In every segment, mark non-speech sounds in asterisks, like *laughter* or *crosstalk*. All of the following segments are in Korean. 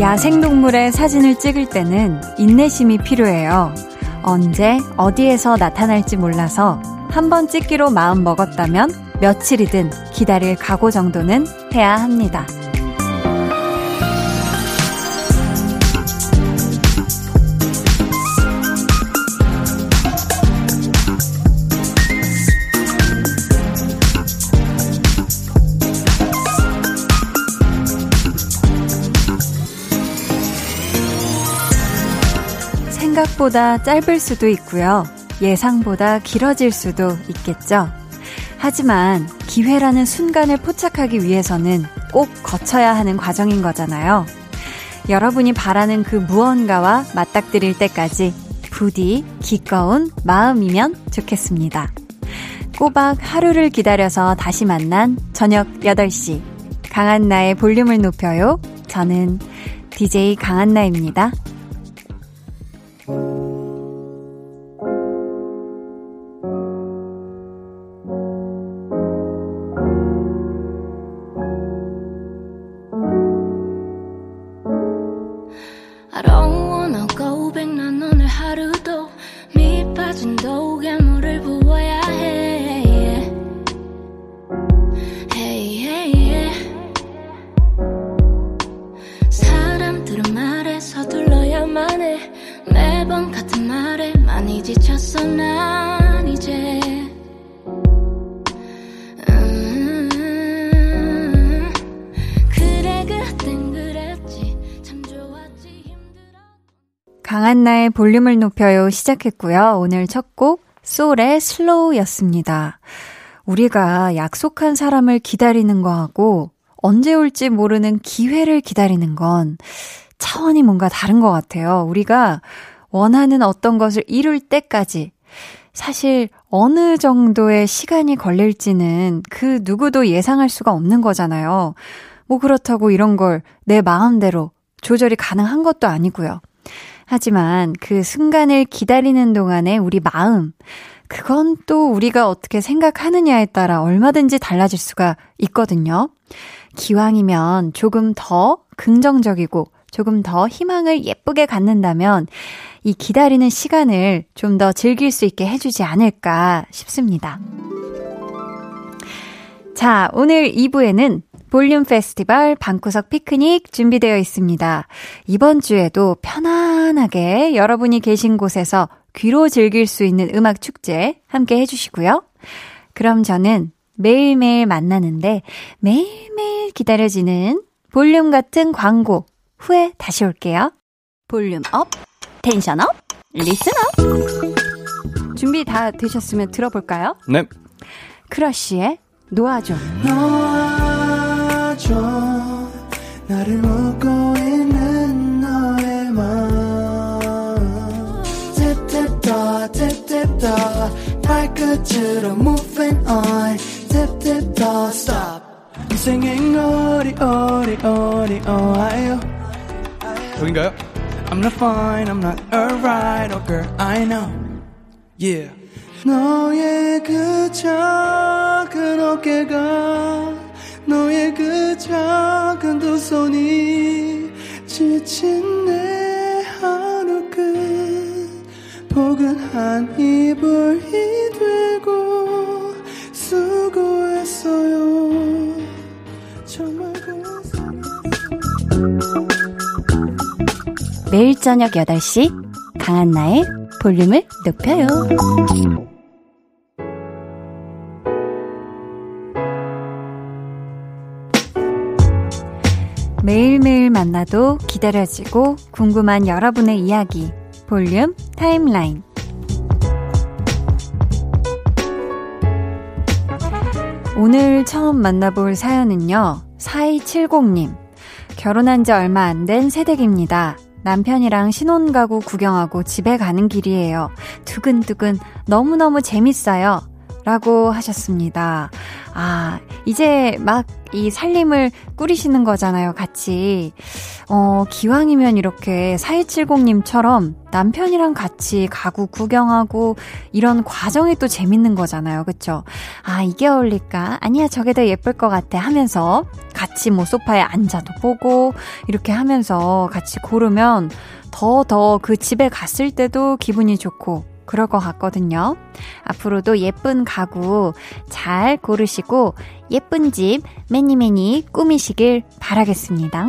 야생동물의 사진을 찍을 때는 인내심이 필요해요. 언제, 어디에서 나타날지 몰라서 한 번 찍기로 마음 먹었다면 며칠이든 기다릴 각오 정도는 해야 합니다. 생각보다 짧을 수도 있고요. 예상보다 길어질 수도 있겠죠. 하지만 기회라는 순간을 포착하기 위해서는 꼭 거쳐야 하는 과정인 거잖아요. 여러분이 바라는 그 무언가와 맞닥뜨릴 때까지 부디 기꺼운 마음이면 좋겠습니다. 꼬박 하루를 기다려서 다시 만난 저녁 8시. 강한나의 볼륨을 높여요. 저는 DJ 강한나입니다. I don't wanna go back 난 오늘 하루도 밑 빠진 독에 물을 부어야 해. Hey hey yeah. 사람들은 말에 서둘러야만 해. 매번 같은 말에 많이 지쳤어 나 강한나의 볼륨을 높여요 시작했고요. 오늘 첫 곡 소울의 슬로우였습니다. 우리가 약속한 사람을 기다리는 거하고 언제 올지 모르는 기회를 기다리는 건 차원이 뭔가 다른 것 같아요. 우리가 원하는 어떤 것을 이룰 때까지 사실 어느 정도의 시간이 걸릴지는 그 누구도 예상할 수가 없는 거잖아요. 뭐 그렇다고 이런 걸 내 마음대로 조절이 가능한 것도 아니고요. 하지만 그 순간을 기다리는 동안에 우리 마음, 그건 또 우리가 어떻게 생각하느냐에 따라 얼마든지 달라질 수가 있거든요. 기왕이면 조금 더 긍정적이고 조금 더 희망을 예쁘게 갖는다면 이 기다리는 시간을 좀 더 즐길 수 있게 해주지 않을까 싶습니다. 자, 오늘 2부에는 볼륨 페스티벌 방구석 피크닉 준비되어 있습니다. 이번 주에도 편안하게 여러분이 계신 곳에서 귀로 즐길 수 있는 음악 축제 함께 해주시고요. 그럼 저는 매일매일 만나는데 매일매일 기다려지는 볼륨 같은 광고 후에 다시 올게요. volume up, tension up, listen up. 준비 다 되셨으면 들어볼까요? 네. 크러쉬의 놓아줘. 놓아줘. 나를 묻고 있는 너의 마음. 팁팁더, 팁팁더. 발끝으로 moving on. 팁팁더, stop. Singing 오리, 오리, 오리, 오아요. 여긴가요? I'm not fine, I'm not alright, oh girl, I know. Yeah. 너의 그 작은 어깨가 너의 그 작은 두 손이 지친 내 하루 끝 포근한 이불이 되고 수고했어요 정말 매일 저녁 8시 강한나의 볼륨을 높여요. 매일매일 만나도 기다려지고 궁금한 여러분의 이야기 볼륨 타임라인 오늘 처음 만나볼 사연은요. 4270님. 결혼한 지 얼마 안 된 새댁입니다. 남편이랑 신혼가구 구경하고 집에 가는 길이에요. 두근두근 너무너무 재밌어요. 라고 하셨습니다. 아, 이제 막 이 살림을 꾸리시는 거잖아요, 같이. 어, 기왕이면 이렇게 4270님처럼 남편이랑 같이 가구 구경하고 이런 과정이 또 재밌는 거잖아요, 그쵸? 아, 이게 어울릴까? 아니야, 저게 더 예쁠 것 같아 하면서 같이 뭐 소파에 앉아도 보고 이렇게 하면서 같이 고르면 더 더 그 집에 갔을 때도 기분이 좋고 그럴 것 같거든요. 앞으로도 예쁜 가구 잘 고르시고 예쁜 집 매니매니 꾸미시길 바라겠습니다.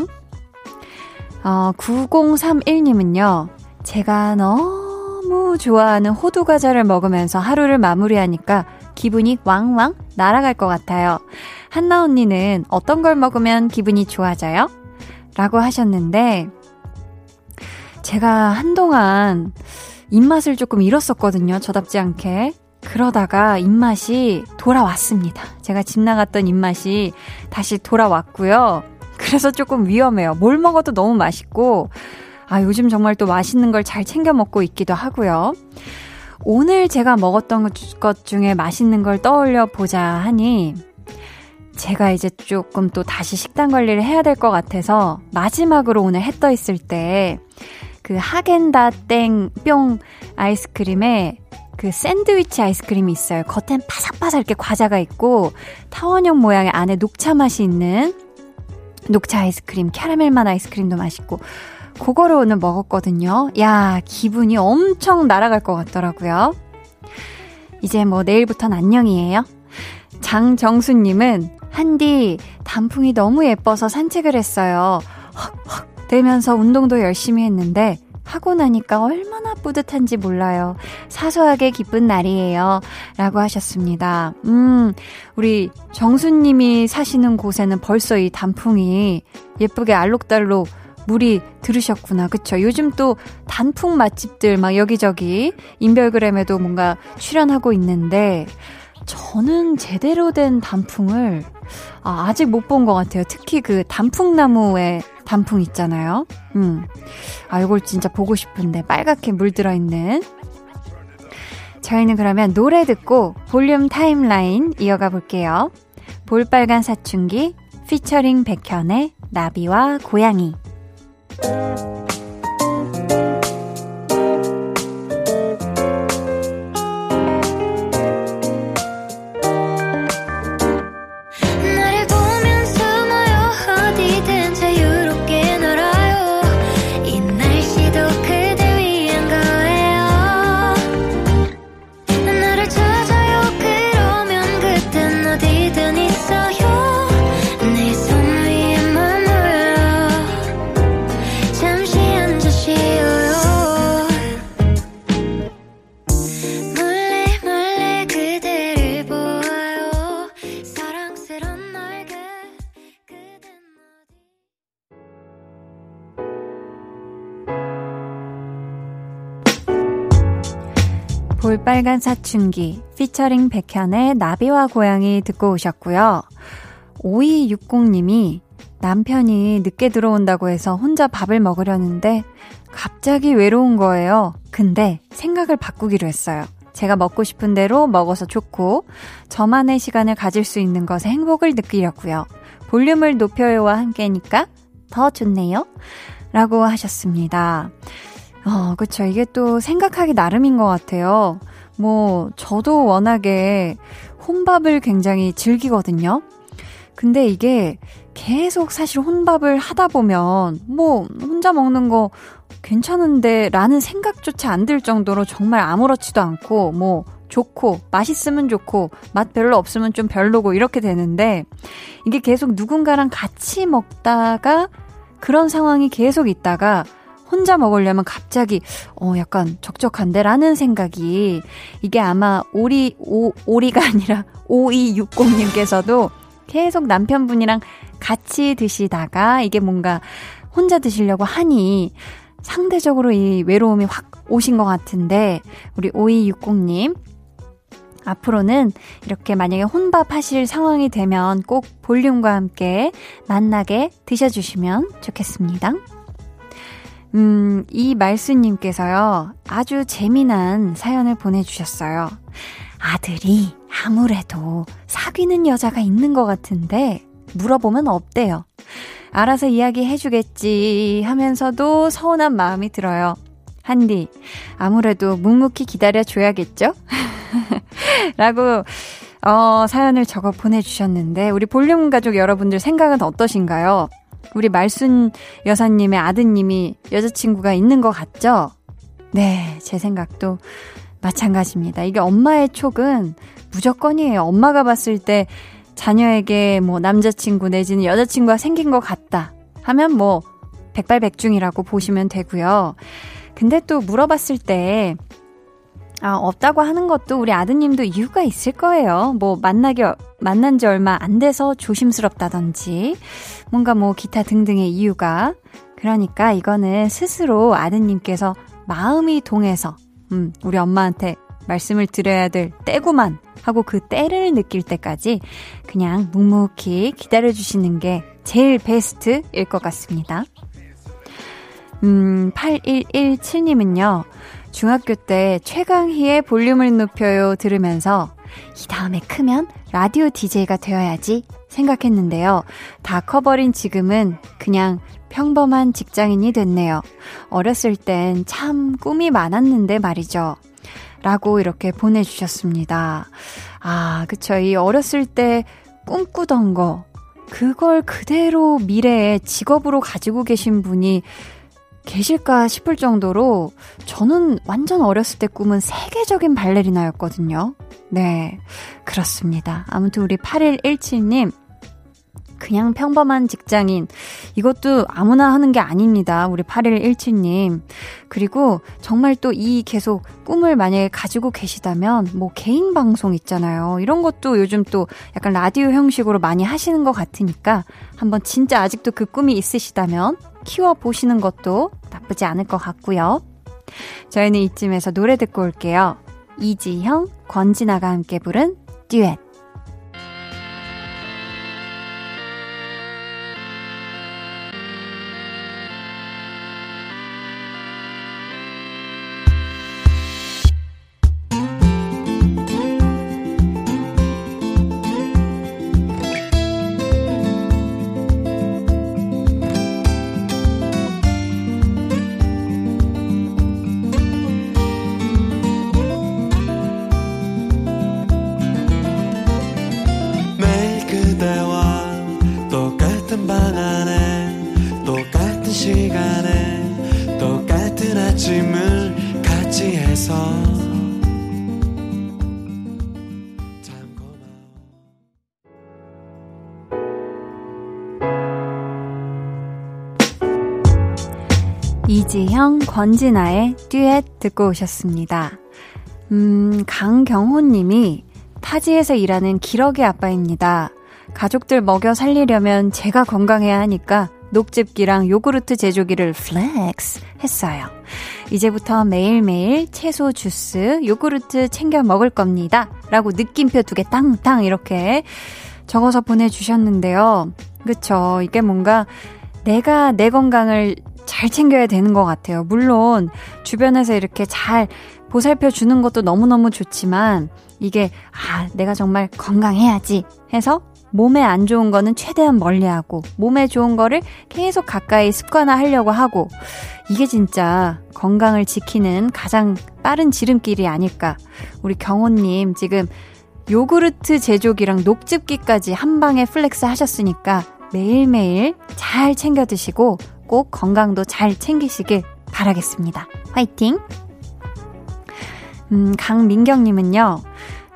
어, 9031님은요, 제가 너무 좋아하는 호두 과자를 먹으면서 하루를 마무리하니까 기분이 왕왕 날아갈 것 같아요. 한나 언니는 어떤 걸 먹으면 기분이 좋아져요? 라고 하셨는데, 제가 한동안 입맛을 조금 잃었었거든요. 저답지 않게. 그러다가 입맛이 돌아왔습니다. 제가 집 나갔던 입맛이 다시 돌아왔고요. 그래서 조금 위험해요. 뭘 먹어도 너무 맛있고, 아, 요즘 정말 또 맛있는 걸 잘 챙겨 먹고 있기도 하고요. 오늘 제가 먹었던 것 중에 맛있는 걸 떠올려 보자 하니, 제가 이제 조금 또 다시 식단 관리를 해야 될 것 같아서, 마지막으로 오늘 해 떠 있을 때, 그 하겐다 땡 뿅 아이스크림에 그 샌드위치 아이스크림이 있어요. 겉엔 바삭바삭 이렇게 과자가 있고 타원형 모양의 안에 녹차 맛이 있는 녹차 아이스크림, 캐러멜 맛 아이스크림도 맛있고 그거를 오늘 먹었거든요. 야, 기분이 엄청 날아갈 것 같더라고요. 이제 뭐 내일부터는 안녕이에요. 장정수님은 한디 단풍이 너무 예뻐서 산책을 했어요. 헉 헉 되면서 운동도 열심히 했는데 하고 나니까 얼마나 뿌듯한지 몰라요. 사소하게 기쁜 날이에요. 라고 하셨습니다. 음, 우리 정수님이 사시는 곳에는 벌써 이 단풍이 예쁘게 알록달록 물이 들으셨구나. 그쵸? 요즘 또 단풍 맛집들 막 여기저기 인별그램에도 뭔가 출연하고 있는데 저는 제대로 된 단풍을 아, 아직 못 본 것 같아요. 특히 그 단풍나무에 단풍 있잖아요. 음. 아, 이걸 진짜 보고 싶은데 빨갛게 물들어 있는. 저희는 그러면 노래 듣고 볼륨 타임라인 이어가 볼게요. 볼빨간 사춘기 피처링 백현의 나비와 고양이. 빨간 사춘기 피처링 백현의 나비와 고양이 듣고 오셨고요. 5260님이 남편이 늦게 들어온다고 해서 혼자 밥을 먹으려는데 갑자기 외로운 거예요. 근데 생각을 바꾸기로 했어요. 제가 먹고 싶은 대로 먹어서 좋고 저만의 시간을 가질 수 있는 것에 행복을 느끼려고요. 볼륨을 높여요와 함께니까 더 좋네요. 라고 하셨습니다. 어, 그쵸. 이게 또 생각하기 나름인 것 같아요. 뭐, 저도 워낙에 혼밥을 굉장히 즐기거든요. 근데 이게 계속 사실 혼밥을 하다 보면, 뭐, 혼자 먹는 거 괜찮은데, 라는 생각조차 안 들 정도로 정말 아무렇지도 않고, 뭐, 좋고, 맛있으면 좋고, 맛 별로 없으면 좀 별로고, 이렇게 되는데, 이게 계속 누군가랑 같이 먹다가, 그런 상황이 계속 있다가, 혼자 먹으려면 갑자기 어 약간 적적한데라는 생각이 이게 아마 오리 오 오리가 *laughs* 아니라 5260님께서도 계속 남편분이랑 같이 드시다가 이게 뭔가 혼자 드시려고 하니 상대적으로 이 외로움이 확 오신 것 같은데 우리 5260님 앞으로는 이렇게 만약에 혼밥 하실 상황이 되면 꼭 볼륨과 함께 만나게 드셔주시면 좋겠습니다. 음, 이 말수님께서요, 아주 재미난 사연을 보내주셨어요. 아들이 아무래도 사귀는 여자가 있는 것 같은데 물어보면 없대요. 알아서 이야기 해주겠지 하면서도 서운한 마음이 들어요. 한디, 아무래도 묵묵히 기다려줘야겠죠? *laughs* 라고, 어, 사연을 적어 보내주셨는데, 우리 볼륨 가족 여러분들 생각은 어떠신가요? 우리 말순 여사님의 아드님이 여자친구가 있는 것 같죠? 네, 제 생각도 마찬가지입니다. 이게 엄마의 촉은 무조건이에요. 엄마가 봤을 때 자녀에게 뭐 남자친구 내지는 여자친구가 생긴 것 같다 하면 뭐 백발백중이라고 보시면 되고요. 근데 또 물어봤을 때 아, 없다고 하는 것도 우리 아드님도 이유가 있을 거예요. 뭐 만나기 만난 지 얼마 안 돼서 조심스럽다든지 뭔가 뭐 기타 등등의 이유가 그러니까 이거는 스스로 아드님께서 마음이 동해서 음, 우리 엄마한테 말씀을 드려야 될 때구만 하고 그 때를 느낄 때까지 그냥 묵묵히 기다려 주시는 게 제일 베스트일 것 같습니다. 음, 8117님은요, 중학교 때 최강희의 볼륨을 높여요 들으면서 이 다음에 크면 라디오 DJ가 되어야지 생각했는데요. 다 커버린 지금은 그냥 평범한 직장인이 됐네요. 어렸을 땐 참 꿈이 많았는데 말이죠. 라고 이렇게 보내주셨습니다. 아, 그쵸. 이 어렸을 때 꿈꾸던 거, 그걸 그대로 미래에 직업으로 가지고 계신 분이 계실까 싶을 정도로 저는 완전 어렸을 때 꿈은 세계적인 발레리나였거든요. 네, 그렇습니다. 아무튼 우리 8117님, 그냥 평범한 직장인. 이것도 아무나 하는 게 아닙니다. 우리 8117님. 그리고 정말 또 이 계속 꿈을 만약에 가지고 계시다면 뭐 개인 방송 있잖아요. 이런 것도 요즘 또 약간 라디오 형식으로 많이 하시는 것 같으니까 한번 진짜 아직도 그 꿈이 있으시다면 키워보시는 것도 나쁘지 않을 것 같고요. 저희는 이쯤에서 노래 듣고 올게요. 이지형, 권진아가 함께 부른 듀엣. 이지형, 권진아의 듀엣 듣고 오셨습니다. 음, 강경호 님이 타지에서 일하는 기러기 아빠입니다. 가족들 먹여 살리려면 제가 건강해야 하니까 녹즙기랑 요구르트 제조기를 flex 했어요. 이제부터 매일매일 채소 주스, 요구르트 챙겨 먹을 겁니다. 라고 느낌표 두 개 땅땅 이렇게 적어서 보내주셨는데요. 그쵸. 이게 뭔가 내가 내 건강을 잘 챙겨야 되는 것 같아요. 물론 주변에서 이렇게 잘 보살펴 주는 것도 너무너무 좋지만 이게 아, 내가 정말 건강해야지 해서 몸에 안 좋은 거는 최대한 멀리하고 몸에 좋은 거를 계속 가까이 습관화 하려고 하고 이게 진짜 건강을 지키는 가장 빠른 지름길이 아닐까. 우리 경호님 지금 요구르트 제조기랑 녹즙기까지 한 방에 flex 하셨으니까 매일매일 잘 챙겨 드시고 꼭 건강도 잘 챙기시길 바라겠습니다. 화이팅! 음, 강민경님은요,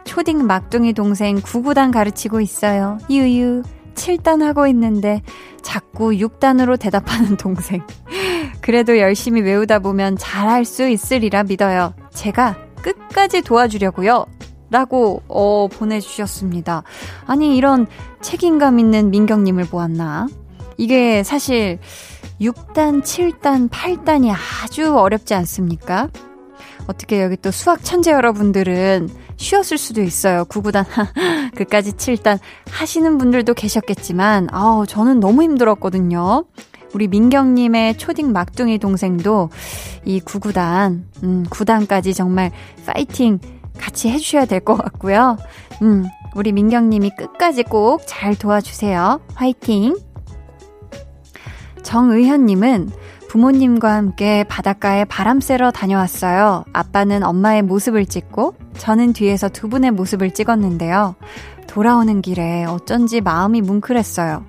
초딩 막둥이 동생 구구단 가르치고 있어요. 유유. 7단 하고 있는데 자꾸 6단으로 대답하는 동생. *laughs* 그래도 열심히 외우다 보면 잘할 수 있으리라 믿어요. 제가 끝까지 도와주려고요. 라고, 어, 보내주셨습니다. 아니, 이런 책임감 있는 민경님을 보았나? 이게 사실 6단, 7단, 8단이 아주 어렵지 않습니까? 어떻게 여기 또 수학 천재 여러분들은 쉬었을 수도 있어요. 9구단, *laughs* 그까지 7단 하시는 분들도 계셨겠지만, 아우, 저는 너무 힘들었거든요. 우리 민경님의 초딩 막둥이 동생도 이 9구단, 음, 9단까지 정말 파이팅 같이 해주셔야 될 것 같고요. 음, 우리 민경님이 끝까지 꼭 잘 도와주세요. 화이팅! 정의현님은 부모님과 함께 바닷가에 바람 쐬러 다녀왔어요. 아빠는 엄마의 모습을 찍고 저는 뒤에서 두 분의 모습을 찍었는데요. 돌아오는 길에 어쩐지 마음이 뭉클했어요.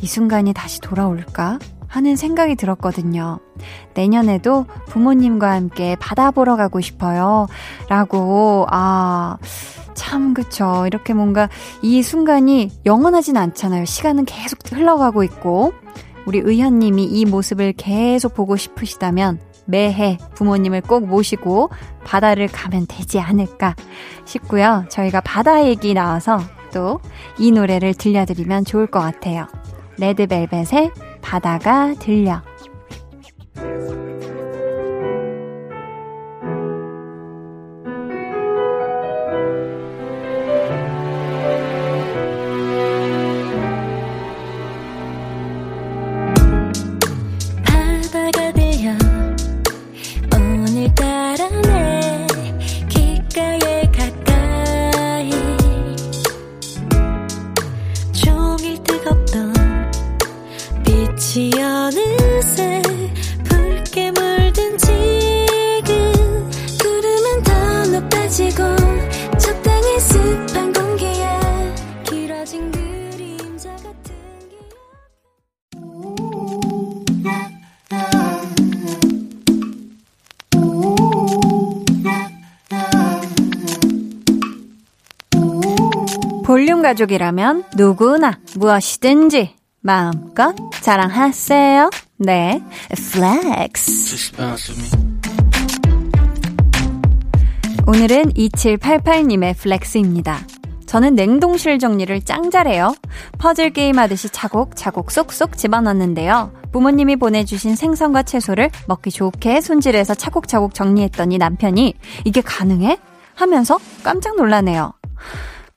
이 순간이 다시 돌아올까? 하는 생각이 들었거든요. 내년에도 부모님과 함께 바다 보러 가고 싶어요. 라고, 아, 참, 그쵸. 이렇게 뭔가 이 순간이 영원하진 않잖아요. 시간은 계속 흘러가고 있고. 우리 의현님이 이 모습을 계속 보고 싶으시다면 매해 부모님을 꼭 모시고 바다를 가면 되지 않을까 싶고요. 저희가 바다 얘기 나와서 또 이 노래를 들려드리면 좋을 것 같아요. 레드벨벳의 바다가 들려. 가족이라면 누구나 무엇이든지 마음껏 자랑하세요. 네, flex. 오늘은 2788님의 flex입니다. 저는 냉동실 정리를 짱 잘해요. 퍼즐 게임 하듯이 차곡차곡 쏙쏙 집어넣는데요. 부모님이 보내주신 생선과 채소를 먹기 좋게 손질해서 차곡차곡 정리했더니 남편이 이게 가능해? 하면서 깜짝 놀라네요.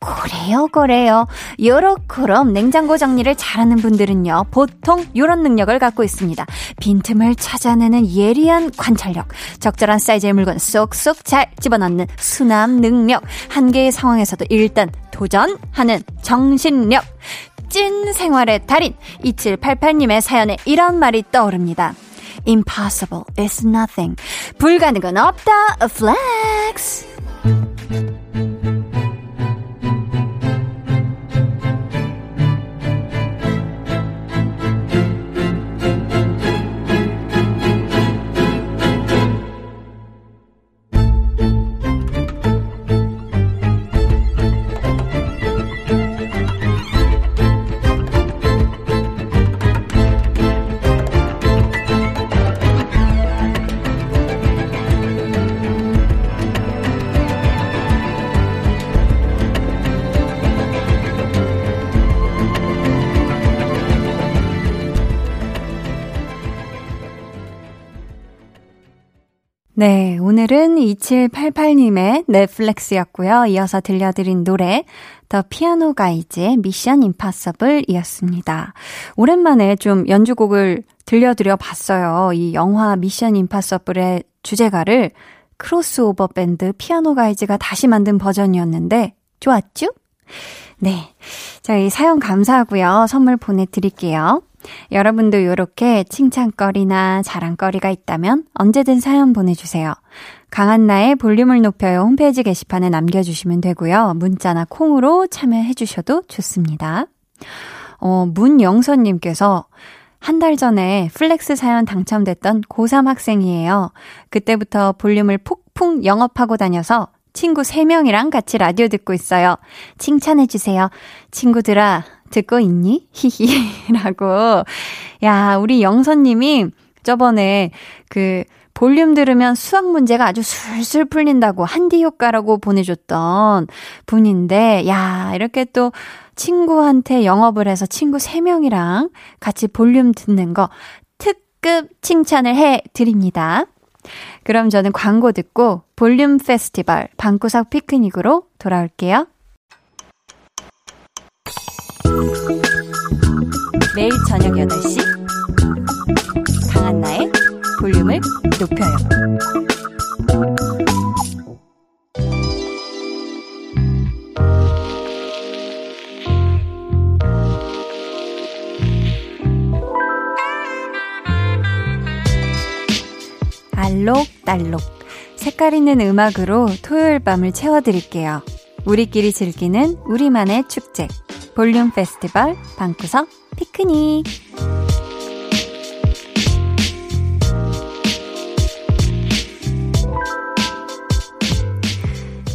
그래요, 그래요. 요렇게럼 냉장고 정리를 잘하는 분들은요, 보통 요런 능력을 갖고 있습니다. 빈틈을 찾아내는 예리한 관찰력, 적절한 사이즈의 물건 쏙쏙 잘 집어넣는 수납 능력, 한 개의 상황에서도 일단 도전하는 정신력, 찐 생활의 달인, 2788님의 사연에 이런 말이 떠오릅니다. Impossible is nothing. 불가능은 없다. Flex. 네, 오늘은 2788님의 내 flex였고요. 이어서 들려드린 노래 The Piano Guys의 Mission Impossible 이었습니다. 오랜만에 좀 연주곡을 들려드려 봤어요. 이 영화 Mission Impossible의 주제가를 크로스오버 밴드 Piano Guys가 다시 만든 버전이었는데 좋았죠? 네. 자, 이 사연 감사하고요. 선물 보내드릴게요. 여러분도 이렇게 칭찬거리나 자랑거리가 있다면 언제든 사연 보내주세요. 강한나의 볼륨을 높여요 홈페이지 게시판에 남겨주시면 되고요. 문자나 콩으로 참여해주셔도 좋습니다. 어, 문영선님께서 한 달 전에 flex 사연 당첨됐던 고3 학생이에요. 그때부터 볼륨을 폭풍 영업하고 다녀서 친구 3명이랑 같이 라디오 듣고 있어요. 칭찬해주세요. 친구들아, 듣고 있니? 히히. *laughs* 라고. 야, 우리 영선님이 저번에 그 볼륨 들으면 수학 문제가 아주 술술 풀린다고 한디 효과라고 보내줬던 분인데, 야, 이렇게 또 친구한테 영업을 해서 친구 3명이랑 같이 볼륨 듣는 거 특급 칭찬을 해 드립니다. 그럼 저는 광고 듣고 볼륨 페스티벌 방구석 피크닉으로 돌아올게요. 매일 저녁 8시 강한나의 볼륨을 높여요. 알록달록 색깔 있는 음악으로 토요일 밤을 채워드릴게요. 우리끼리 즐기는 우리만의 축제 볼륨 페스티벌 방구석 피크닉.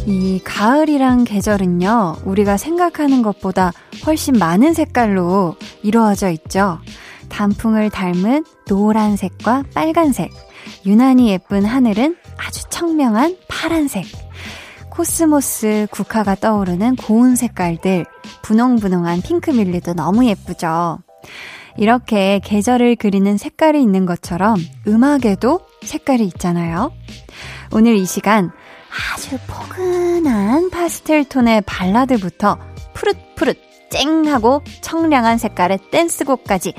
이 가을이란 계절은요, 우리가 생각하는 것보다 훨씬 많은 색깔로 이루어져 있죠. 단풍을 닮은 노란색과 빨간색, 유난히 예쁜 하늘은 아주 청명한 파란색, 코스모스 국화가 떠오르는 고운 색깔들, 분홍분홍한 핑크뮬리도 너무 예쁘죠. 이렇게 계절을 그리는 색깔이 있는 것처럼 음악에도 색깔이 있잖아요. 오늘 이 시간 아주 포근한 파스텔 톤의 발라드부터 푸릇푸릇 쨍하고 청량한 색깔의 댄스곡까지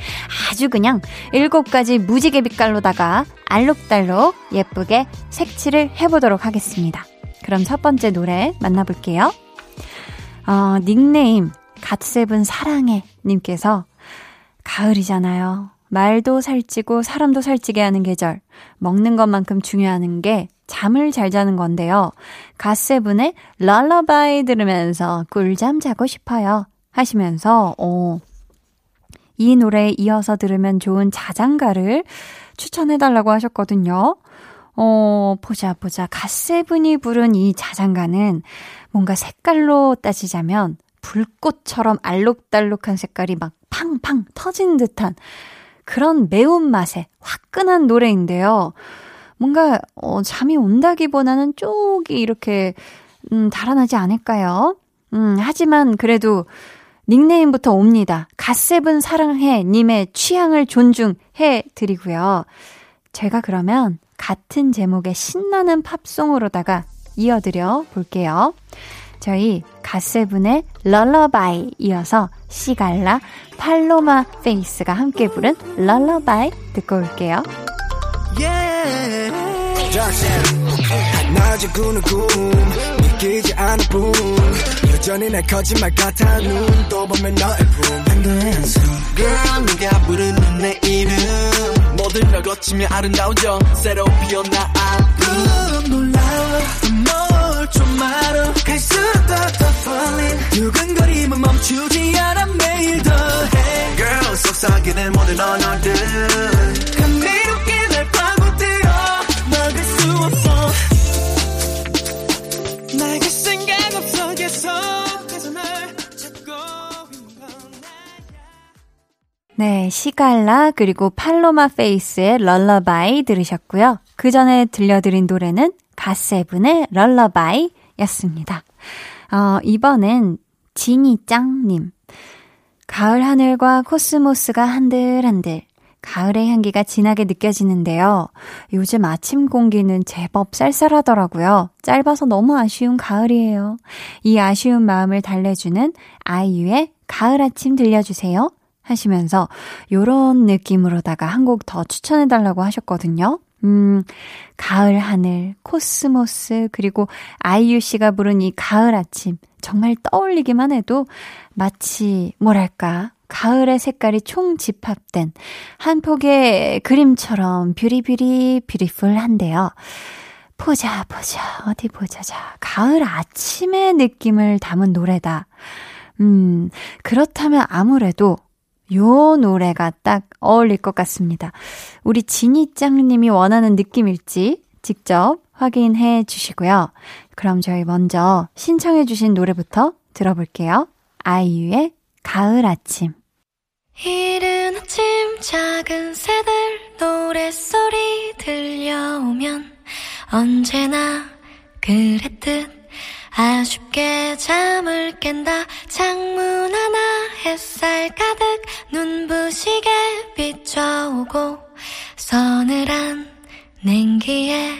아주 그냥 일곱 가지 무지개 빛깔로다가 알록달록 예쁘게 색칠을 해보도록 하겠습니다. 그럼 첫 번째 노래 만나볼게요. 어, 닉네임 갓세븐 사랑해 님께서 가을이잖아요. 말도 살찌고 사람도 살찌게 하는 계절. 먹는 것만큼 중요한 게 잠을 잘 자는 건데요. 갓세븐의 랄라바이 들으면서 꿀잠 자고 싶어요. 하시면서, 어, 이 노래에 이어서 들으면 좋은 자장가를 추천해달라고 하셨거든요. 어, 보자, 보자. 갓세븐이 부른 이 자장가는 뭔가 색깔로 따지자면 불꽃처럼 알록달록한 색깔이 막 팡팡 터진 듯한 그런 매운맛의 화끈한 노래인데요. 뭔가, 어, 잠이 온다기보다는 쪽이 이렇게, 음, 달아나지 않을까요? 음, 하지만 그래도 닉네임부터 옵니다. 갓세븐 사랑해 님의 취향을 존중해 드리고요. 제가 그러면 같은 제목의 신나는 팝송으로다가 이어드려 볼게요. 저희 갓세븐의 Lullaby 이어서 Sigala Paloma Faith가 함께 부른 Lullaby 듣고 올게요. Yeah. 낮에 꾸는 꿈 믿기지 않을 뿐 여전히 내겐 거짓말 같아 눈떠 보면 너의 품안돼 한숨 Girl 네가 부르는 내 이름 모든 걸 거치며 아름다운 정 새로 피어나 아름 놀라워 뭘좀 알아. 갈수록 더더 falling. 두근거림은 멈추지 않아. 매일 더해. Girl 속삭이는 모든 언어들 네, Sigala 그리고 Paloma Faith의 Lullaby 들으셨고요. 그 전에 들려드린 노래는 갓세븐의 Lullaby 였습니다. 어, 이번엔 지니짱님. 가을 하늘과 코스모스가 한들한들 가을의 향기가 진하게 느껴지는데요. 요즘 아침 공기는 제법 쌀쌀하더라고요. 짧아서 너무 아쉬운 가을이에요. 이 아쉬운 마음을 달래주는 아이유의 가을 아침 들려주세요. 하시면서 요런 느낌으로다가 한 곡 더 추천해 달라고 하셨거든요. 음, 가을 하늘, 코스모스, 그리고 아이유 씨가 부른 이 가을 아침. 정말 떠올리기만 해도 마치, 뭐랄까, 가을의 색깔이 총 집합된 한 폭의 그림처럼 beauty beauty beautiful한데요. 보자, 보자, 어디 보자, 자. 가을 아침의 느낌을 담은 노래다. 음, 그렇다면 아무래도 요 노래가 딱 어울릴 것 같습니다. 우리 진이짱님이 원하는 느낌일지 직접 확인해 주시고요. 그럼 저희 먼저 신청해 주신 노래부터 들어볼게요. 아이유의 가을 아침. 이른 아침 작은 새들 노랫소리 들려오면 언제나 그랬듯 아쉽게 잠을 깬다 창문 하나 햇살 가득 눈부시게 비춰오고 서늘한 냉기에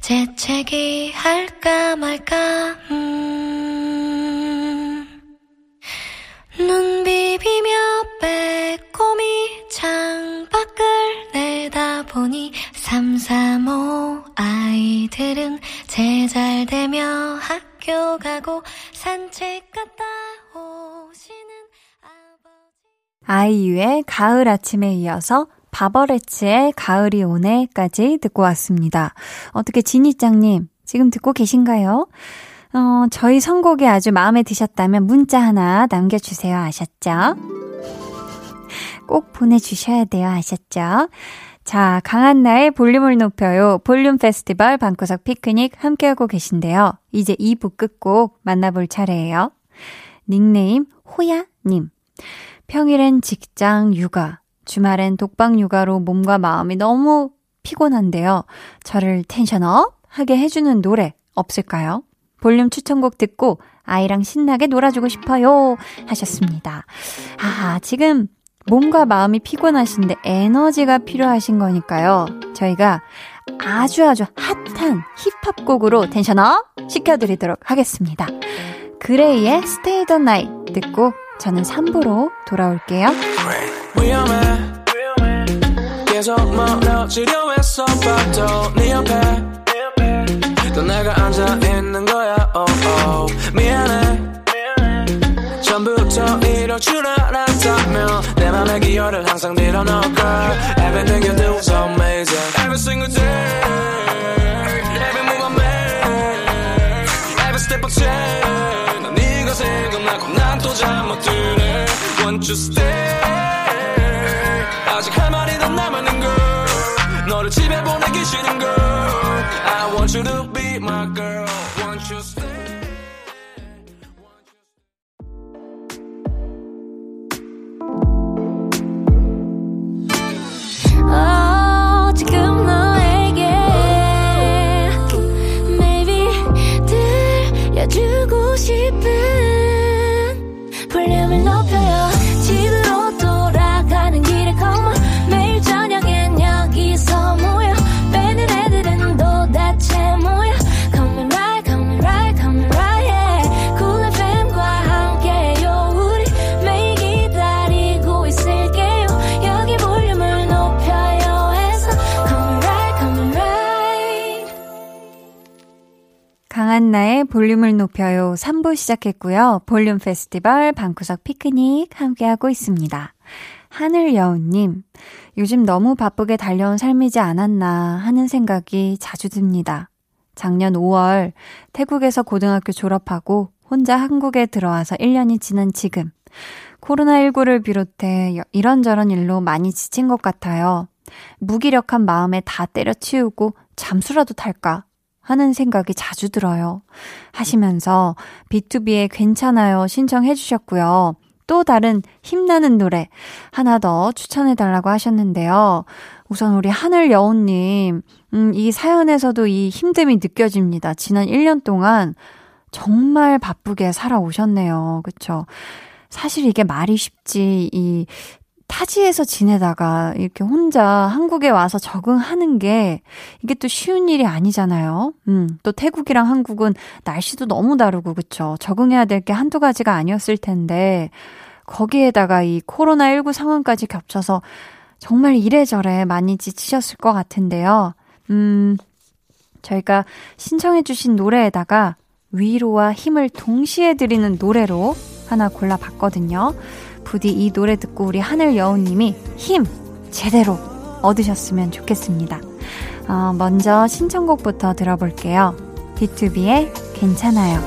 재채기 할까 말까 음. 아이유의 가을 아침에 이어서 바버레츠의 가을이 오네까지 듣고 왔습니다. 어떻게 진이짱님 지금 듣고 계신가요? 어, 저희 선곡이 아주 마음에 드셨다면 문자 하나 남겨주세요. 아셨죠? 꼭 보내주셔야 돼요. 아셨죠? 자, 강한 나의 볼륨을 높여요. 볼륨 페스티벌 방구석 피크닉 함께하고 계신데요. 이제 2부 끝곡 만나볼 차례예요. 닉네임 호야님. 평일엔 직장 육아, 주말엔 독방 육아로 몸과 마음이 너무 피곤한데요. 저를 텐션업 하게 해주는 노래 없을까요? 볼륨 추천곡 듣고 아이랑 신나게 놀아주고 싶어요. 하셨습니다. 아, 지금 몸과 마음이 피곤하신데 에너지가 필요하신 거니까요. 저희가 아주 아주 핫한 힙합 곡으로 텐션업 시켜드리도록 하겠습니다. 그레이의 Stay the Night 듣고 저는 3부로 돌아올게요. 네 oh, oh. 처음부터 이럴 줄 알았다면 내 맘의 기여를 항상 밀어넣어 girl Everything you do is amazing Every single day Every move I make Every step I take 난 네가 생각나고 just stay 강한나의 볼륨을 높여요 3부 시작했고요. 볼륨 페스티벌 방구석 피크닉 함께하고 있습니다. 하늘여우님, 요즘 너무 바쁘게 달려온 삶이지 않았나 하는 생각이 자주 듭니다. 작년 5월 태국에서 고등학교 졸업하고 혼자 한국에 들어와서 1년이 지난 지금 코로나19를 비롯해 이런저런 일로 많이 지친 것 같아요. 무기력한 마음에 다 때려치우고 잠수라도 탈까 하는 생각이 자주 들어요. 하시면서 B2B의 괜찮아요 신청해 주셨고요. 또 다른 힘나는 노래 하나 더 추천해 달라고 하셨는데요. 우선 우리 하늘 여우님, 음, 이 사연에서도 이 힘듦이 느껴집니다. 지난 1년 동안 정말 바쁘게 살아오셨네요. 그쵸? 사실 이게 말이 쉽지, 이 타지에서 지내다가 이렇게 혼자 한국에 와서 적응하는 게 이게 또 쉬운 일이 아니잖아요. 음, 또 태국이랑 한국은 날씨도 너무 다르고 그쵸. 적응해야 될 게 한두 가지가 아니었을 텐데 거기에다가 이 코로나19 상황까지 겹쳐서 정말 이래저래 많이 지치셨을 것 같은데요. 음, 저희가 신청해주신 노래에다가 위로와 힘을 동시에 드리는 노래로 하나 골라봤거든요. 부디 이 노래 듣고 우리 하늘 여우님이 힘 제대로 얻으셨으면 좋겠습니다. 어, 먼저 신청곡부터 들어볼게요. B2B의 괜찮아요.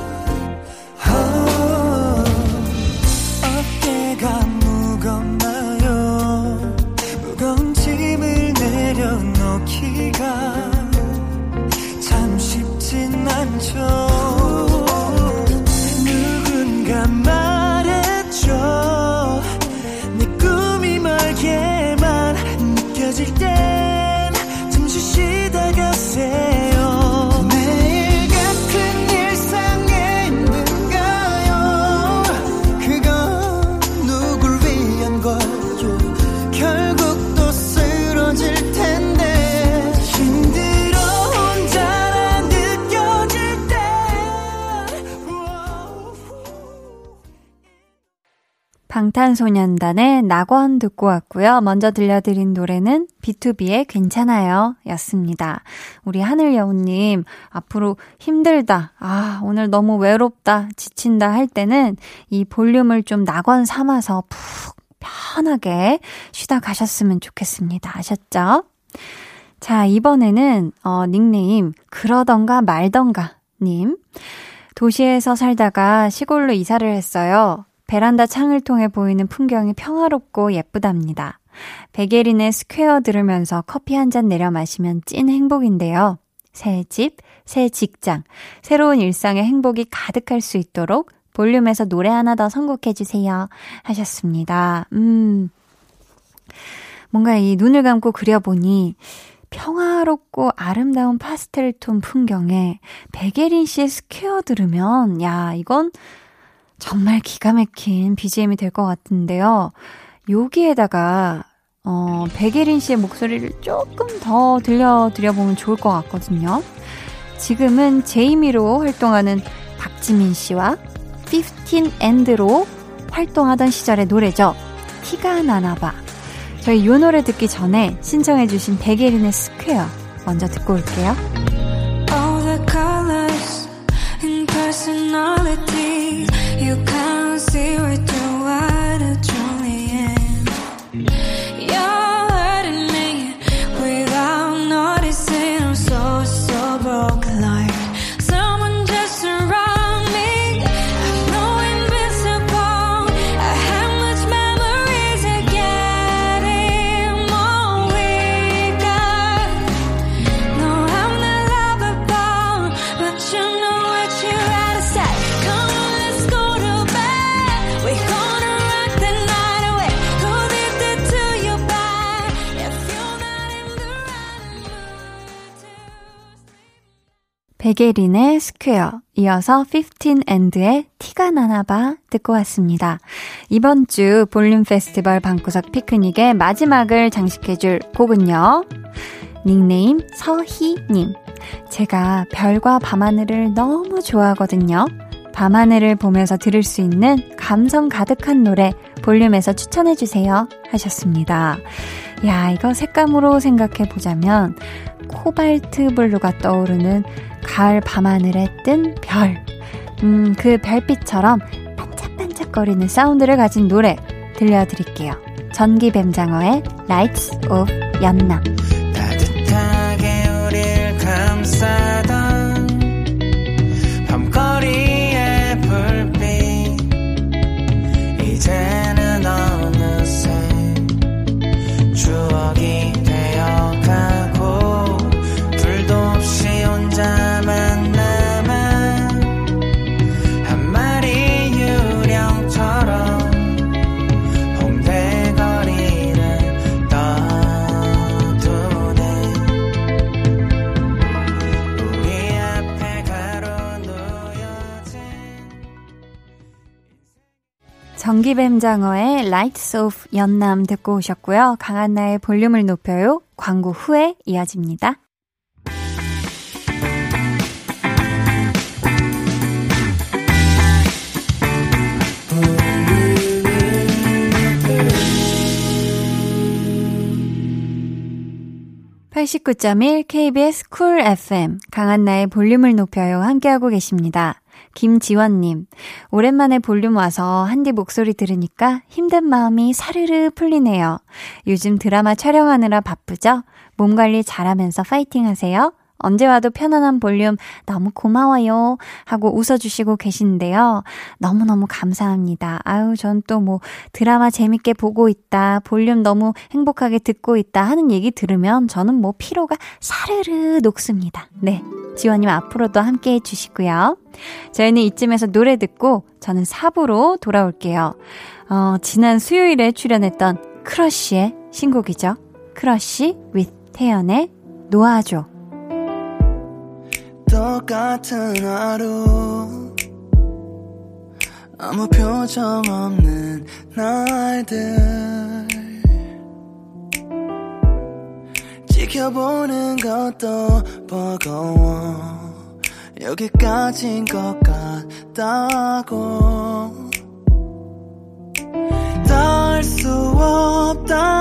방탄소년단의 낙원 듣고 왔고요. 먼저 들려드린 노래는 B2B의 괜찮아요 였습니다. 우리 하늘여우님, 앞으로 힘들다, 아, 오늘 너무 외롭다, 지친다 할 때는 이 볼륨을 좀 낙원 삼아서 푹 편하게 쉬다 가셨으면 좋겠습니다. 아셨죠? 자, 이번에는, 어, 닉네임, 그러던가 말던가, 님. 도시에서 살다가 시골로 이사를 했어요. 베란다 창을 통해 보이는 풍경이 평화롭고 예쁘답니다. 백예린의 Square 들으면서 커피 한 잔 내려 마시면 찐 행복인데요. 새 집, 새 직장, 새로운 일상의 행복이 가득할 수 있도록 볼륨에서 노래 하나 더 선곡해주세요. 하셨습니다. 음. 뭔가 이 눈을 감고 그려보니 평화롭고 아름다운 파스텔 톤 풍경에 백예린 씨의 Square 들으면, 야, 이건 정말 기가 막힌 BGM이 될 것 같은데요. 여기에다가, 어, 백예린 씨의 목소리를 조금 더 들려드려보면 좋을 것 같거든요. 지금은 제이미로 활동하는 박지민 씨와 15&로 활동하던 시절의 노래죠. 티가 나나봐. 저희 이 노래 듣기 전에 신청해주신 백예린의 Square 먼저 듣고 올게요. 백예린의 Square, 이어서 15&의 티가 나나봐 듣고 왔습니다. 이번 주 볼륨 페스티벌 방구석 피크닉의 마지막을 장식해줄 곡은요. 닉네임 서희님. 제가 별과 밤하늘을 너무 좋아하거든요. 밤하늘을 보면서 들을 수 있는 감성 가득한 노래 볼륨에서 추천해주세요. 하셨습니다. 야, 이거 색감으로 생각해 보자면 코발트 블루가 떠오르는 가을 밤하늘에 뜬 별. 음, 그 별빛처럼 반짝반짝거리는 사운드를 가진 노래 들려드릴게요. 전기뱀장어의 Lights of 연남. 전기뱀장어의 Lights of 연남 듣고 오셨고요. 강한나의 볼륨을 높여요. 광고 후에 이어집니다. 89.1 KBS 쿨 FM 강한나의 볼륨을 높여요 함께하고 계십니다. 김지원님, 오랜만에 볼륨 와서 한디 목소리 들으니까 힘든 마음이 사르르 풀리네요. 요즘 드라마 촬영하느라 바쁘죠? 몸 관리 잘하면서 파이팅 하세요. 언제 와도 편안한 볼륨 너무 고마워요. 하고 웃어주시고 계신데요. 너무너무 감사합니다. 아유, 전 또 뭐 드라마 재밌게 보고 있다. 볼륨 너무 행복하게 듣고 있다. 하는 얘기 들으면 저는 뭐 피로가 사르르 녹습니다. 네. 지원님 앞으로도 함께 해주시고요. 저희는 이쯤에서 노래 듣고 저는 4부로 돌아올게요. 어, 지난 수요일에 출연했던 크러쉬의 신곡이죠. 크러쉬 with 태연의 놓아줘. 똑같은 하루. 아무 표정 없는 날들. 지켜보는 것도 버거워. 여기까지인 것 같다고. 닿을 수 없단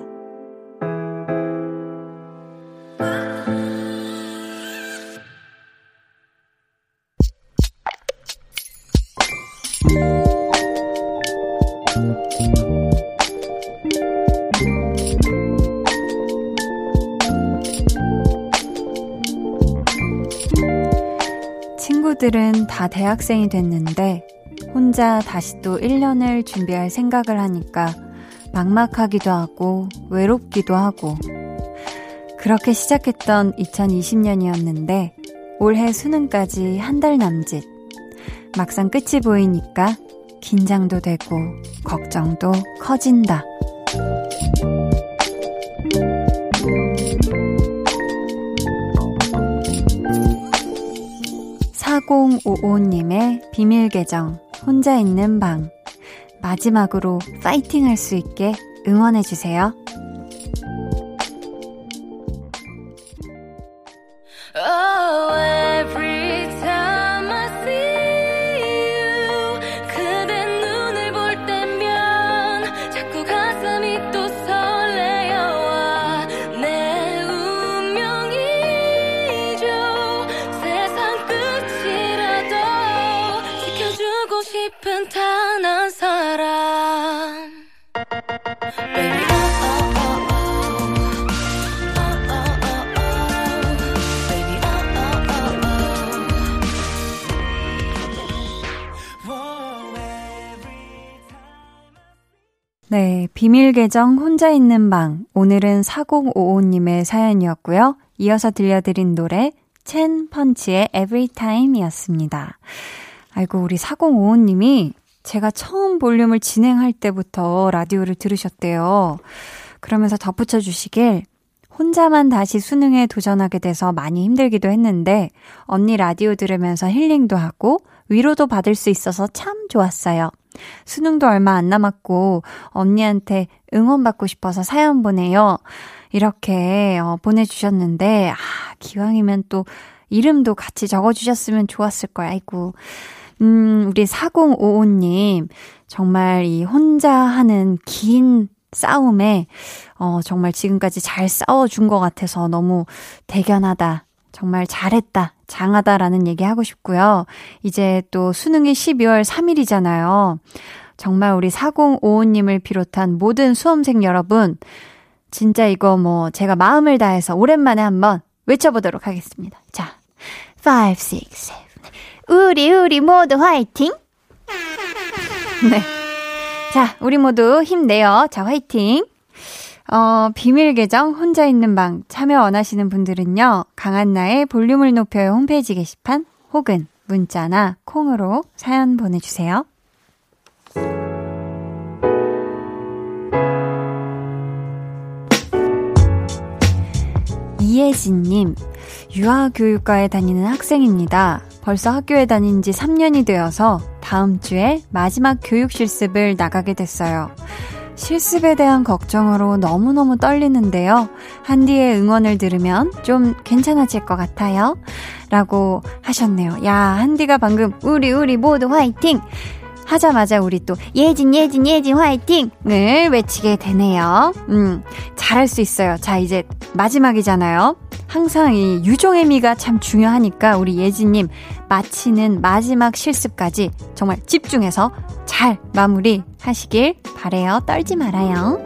다 대학생이 됐는데 혼자 다시 또 1년을 준비할 생각을 하니까 막막하기도 하고 외롭기도 하고 그렇게 시작했던 2020년이었는데 올해 수능까지 한 달 남짓 막상 끝이 보이니까 긴장도 되고 걱정도 커진다. 4055님의 비밀 계정, 혼자 있는 방. 마지막으로 파이팅 할 수 있게 응원해주세요. 지켜주고 싶은 단한 사람 oh, oh, oh. 네, 비밀 계정 혼자 있는 방. 오늘은 4055님의 사연이었고요. 이어서 들려드린 노래 첸 펀치의 Everytime이었습니다. 아이고 우리 4055님이 제가 처음 볼륨을 진행할 때부터 라디오를 들으셨대요. 그러면서 덧붙여 주시길 혼자만 다시 수능에 도전하게 돼서 많이 힘들기도 했는데 언니 라디오 들으면서 힐링도 하고 위로도 받을 수 있어서 참 좋았어요. 수능도 얼마 안 남았고 언니한테 응원받고 싶어서 사연 보내요. 이렇게 어, 보내주셨는데 아 기왕이면 또 이름도 같이 적어주셨으면 좋았을 거야. 아이고. 음, 우리 4055님, 정말 이 혼자 하는 긴 싸움에, 어, 정말 지금까지 잘 싸워준 것 같아서 너무 대견하다. 정말 잘했다. 장하다라는 얘기 하고 싶고요. 이제 또 수능이 12월 3일이잖아요. 정말 우리 4055님을 비롯한 모든 수험생 여러분, 진짜 이거 뭐 제가 마음을 다해서 오랜만에 한번 외쳐보도록 하겠습니다. 자, 5, 6, 7. 우리, 우리 모두 화이팅! 네. 자, 우리 모두 힘내요. 자, 화이팅! 어, 비밀 계정 혼자 있는 방 참여 원하시는 분들은요. 강한나의 볼륨을 높여요 홈페이지 게시판 혹은 문자나 콩으로 사연 보내주세요. 이혜진님, 유아교육과에 다니는 학생입니다. 벌써 학교에 다닌 지 3년이 되어서 다음 주에 마지막 교육 실습을 나가게 됐어요. 실습에 대한 걱정으로 너무너무 떨리는데요. 한디의 응원을 들으면 좀 괜찮아질 것 같아요. 라고 하셨네요. 야, 한디가 방금 우리 우리 모두 화이팅! 하자마자 우리 또 예진 예진 예진 화이팅을 외치게 되네요. 음, 잘할 수 있어요. 자, 이제 마지막이잖아요. 항상 이 유종의 미가 참 중요하니까 우리 예진님 마치는 마지막 실습까지 정말 집중해서 잘 마무리 하시길 바래요. 떨지 말아요.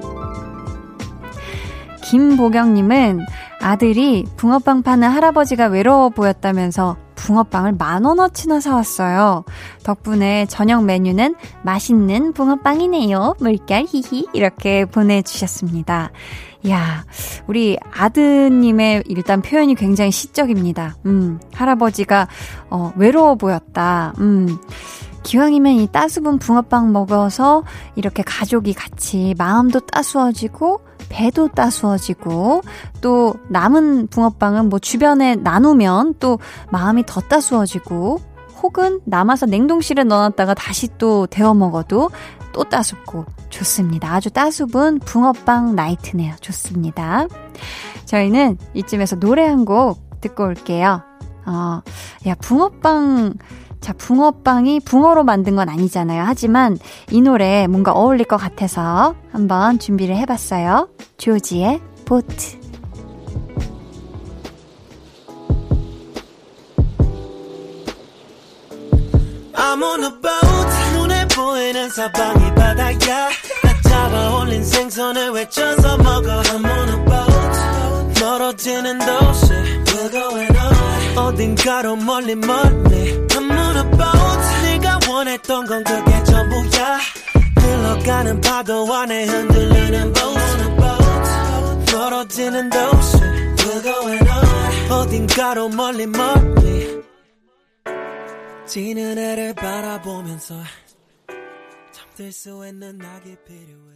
김보경님은 아들이 붕어빵 파는 할아버지가 외로워 보였다면서 붕어빵을 만 원어치나 사왔어요. 덕분에 저녁 메뉴는 맛있는 붕어빵이네요. 물결 히히 이렇게 보내주셨습니다. 야, 우리 아드님의 일단 표현이 굉장히 시적입니다. 음, 할아버지가 어, 외로워 보였다. 음. 기왕이면 이 따수분 붕어빵 먹어서 이렇게 가족이 같이 마음도 따스워지고 배도 따스워지고 또 남은 붕어빵은 뭐 주변에 나누면 또 마음이 더 따스워지고 혹은 남아서 냉동실에 넣어놨다가 다시 또 데워 먹어도 또 따숩고 좋습니다. 아주 따숩은 붕어빵 나이트네요. 좋습니다. 저희는 이쯤에서 노래 한 곡 듣고 올게요. 어, 야, 붕어빵, 자, 붕어빵이 붕어로 만든 건 아니잖아요. 하지만 이 노래 뭔가 어울릴 것 같아서 한번 준비를 해봤어요. 조지의 보트. 멀어지는 도시 on 어딘가로 멀리 멀리 I'm on a boat 네가 원했던 건 그게 전부야. 흘러가는 파도 안에 흔들리는 boat boat 멀어지는 도시 We're going on 어딘가로 멀리 멀리 지는 해를 바라보면서 잠들 수 있는 낙이 필요해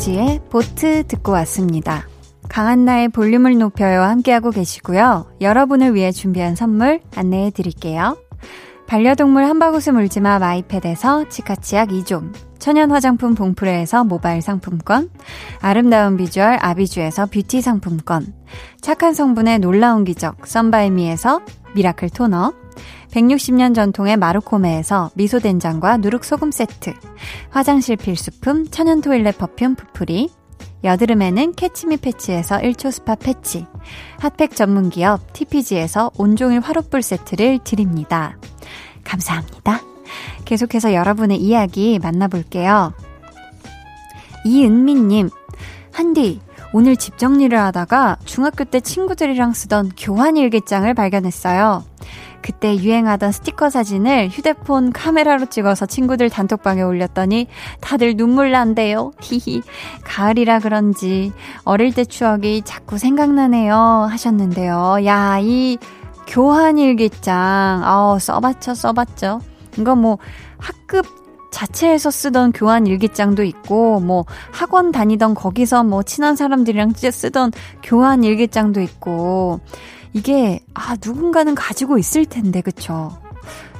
조지의 Boat 듣고 왔습니다. 강한나의 볼륨을 높여요 함께하고 계시고요. 여러분을 위해 준비한 선물 안내해 드릴게요. 반려동물 한바구스 물지마 마이패드에서 치카치약 2종, 천연 화장품 봉프레에서 모바일 상품권, 아름다운 비주얼 아비주에서 뷰티 상품권, 착한 성분의 놀라운 기적 썬바이미에서 Miracle 토너, 160년 전통의 마루코메에서 미소된장과 누룩소금 세트, 화장실 필수품 천연 toilet perfume 푸풀이, 여드름에는 캐치미 패치에서 1초 spot patch, 핫팩 전문기업 TPG에서 온종일 화롯불 세트를 드립니다. 감사합니다. 계속해서 여러분의 이야기 만나볼게요. 이은미님, 한디, 오늘 집 정리를 하다가 중학교 때 친구들이랑 쓰던 교환 일기장을 발견했어요. 그때 유행하던 스티커 사진을 휴대폰 카메라로 찍어서 친구들 단톡방에 올렸더니 다들 눈물 난대요. *laughs* 히히. 가을이라 그런지 어릴 때 추억이 자꾸 생각나네요. 하셨는데요. 야, 이 교환 일기장. 아우, 써봤죠, 써봤죠. 이거 뭐 학급 자체에서 쓰던 교환 일기장도 있고, 뭐 학원 다니던 거기서 뭐 친한 사람들이랑 쓰던 교환 일기장도 있고, 이게, 아, 누군가는 가지고 있을 텐데, 그쵸?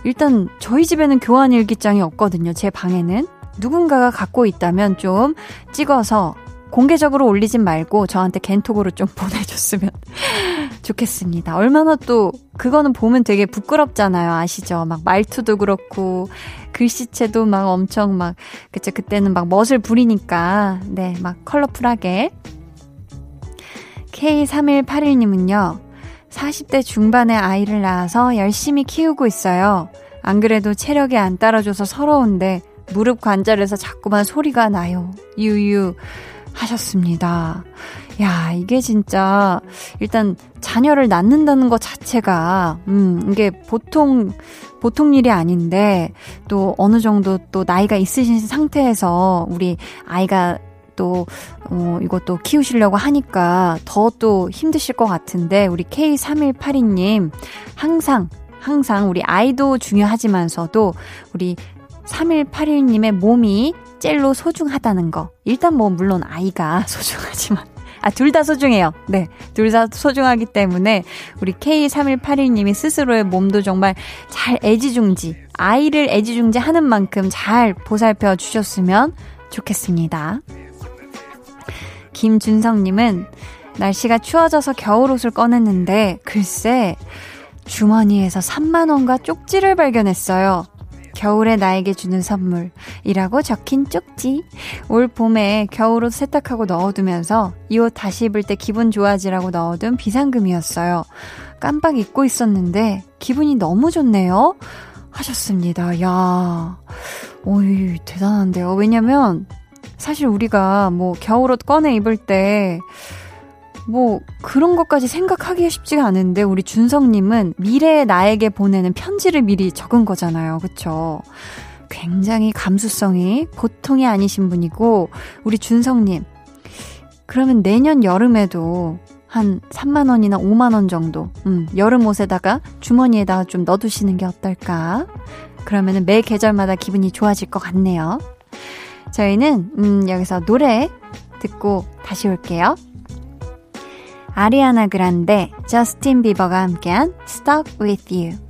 일단, 저희 집에는 교환 일기장이 없거든요, 제 방에는. 누군가가 갖고 있다면 좀 찍어서 공개적으로 올리진 말고 저한테 겐톡으로 좀 *laughs* 보내줬으면 *laughs* 좋겠습니다. 얼마나 또, 그거는 보면 되게 부끄럽잖아요. 아시죠? 막 말투도 그렇고, 글씨체도 막 엄청 막, 그쵸. 그때는 막 멋을 부리니까, 네, 막 컬러풀하게. K3181님은요, 40대 중반의 아이를 낳아서 열심히 키우고 있어요. 안 그래도 체력이 안 따라줘서 서러운데, 무릎 관절에서 자꾸만 소리가 나요. 유유. 하셨습니다. 야, 이게 진짜, 일단, 자녀를 낳는다는 것 자체가, 음, 이게 보통, 보통 일이 아닌데, 또 어느 정도 또 나이가 있으신 상태에서 우리 아이가 또, 어, 이것도 키우시려고 하니까 더 또 힘드실 것 같은데, 우리 K3182님, 항상, 항상 우리 아이도 중요하지만서도 우리 3181님의 몸이 젤로 소중하다는 거. 일단 뭐, 물론 아이가 *laughs* 소중하지만. 아, 둘 다 소중해요. 네. 둘 다 소중하기 때문에 우리 K3181님이 스스로의 몸도 정말 잘 애지중지, 아이를 애지중지 하는 만큼 잘 보살펴 주셨으면 좋겠습니다. 김준성님은 날씨가 추워져서 겨울옷을 꺼냈는데 글쎄 주머니에서 3만 원과 쪽지를 발견했어요. 겨울에 나에게 주는 선물이라고 적힌 쪽지. 올 봄에 겨울옷 세탁하고 넣어두면서 이 옷 다시 입을 때 기분 좋아지라고 넣어둔 비상금이었어요. 깜빡 잊고 있었는데 기분이 너무 좋네요. 하셨습니다. 야 오이, 대단한데요. 왜냐면, 사실 우리가 뭐 겨울옷 꺼내 입을 때, 뭐 그런 것까지 생각하기 쉽지가 않은데 우리 준성님은 미래의 나에게 보내는 편지를 미리 적은 거잖아요. 그쵸? 굉장히 감수성이 보통이 아니신 분이고 우리 준성님 그러면 내년 여름에도 한 3만 원이나 5만 원 정도, 음, 여름 옷에다가 주머니에다가 좀 넣어두시는 게 어떨까? 그러면은 매 계절마다 기분이 좋아질 것 같네요. 저희는, 음, 여기서 노래 듣고 다시 올게요. 아리아나 그란데, 저스틴 비버가 함께한 Stuck With You.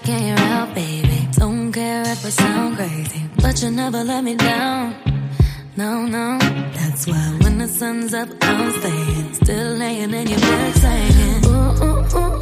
And you're out, baby. Don't care if I sound crazy, but you never let me down. No, no, that's why when the sun's up, I'm staying. Still laying in your bed saying, ooh, ooh, ooh.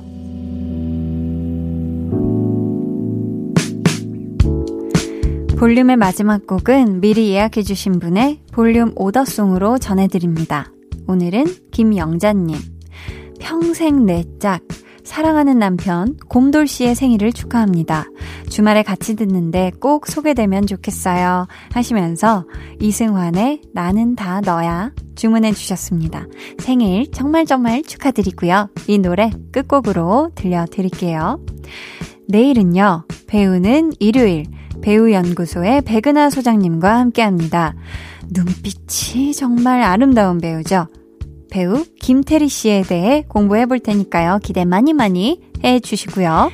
볼륨의 마지막 곡은 미리 예약해주신 분의 볼륨 오더송으로 전해드립니다. 오늘은 김영자님. 평생 내 짝. 사랑하는 남편 곰돌 씨의 생일을 축하합니다. 주말에 같이 듣는데 꼭 소개되면 좋겠어요. 하시면서 이승환의 나는 다 너야 주문해 주셨습니다. 생일 정말 정말 축하드리고요. 이 노래 끝곡으로 들려드릴게요. 내일은요, 배우는 일요일 배우연구소의 백은하 소장님과 함께 합니다. 눈빛이 정말 아름다운 배우죠. 배우 김태리 씨에 대해 공부해 볼 테니까요. 기대 많이 많이 해 주시고요.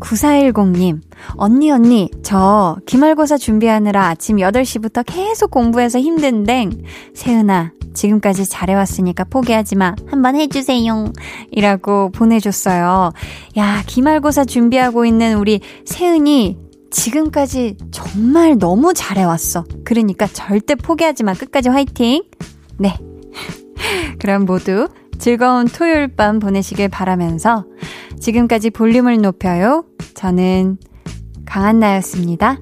9410님, 언니, 언니, 저 기말고사 준비하느라 아침 8시부터 계속 공부해서 힘든데, 세은아, 지금까지 잘해왔으니까 포기하지 마. 한번 해주세요. 이라고 보내줬어요. 야, 기말고사 준비하고 있는 우리 세은이 지금까지 정말 너무 잘해왔어. 그러니까 절대 포기하지 마. 끝까지 화이팅! 네. *laughs* 그럼 모두 즐거운 토요일 밤 보내시길 바라면서 지금까지 볼륨을 높여요. 저는 강한나였습니다.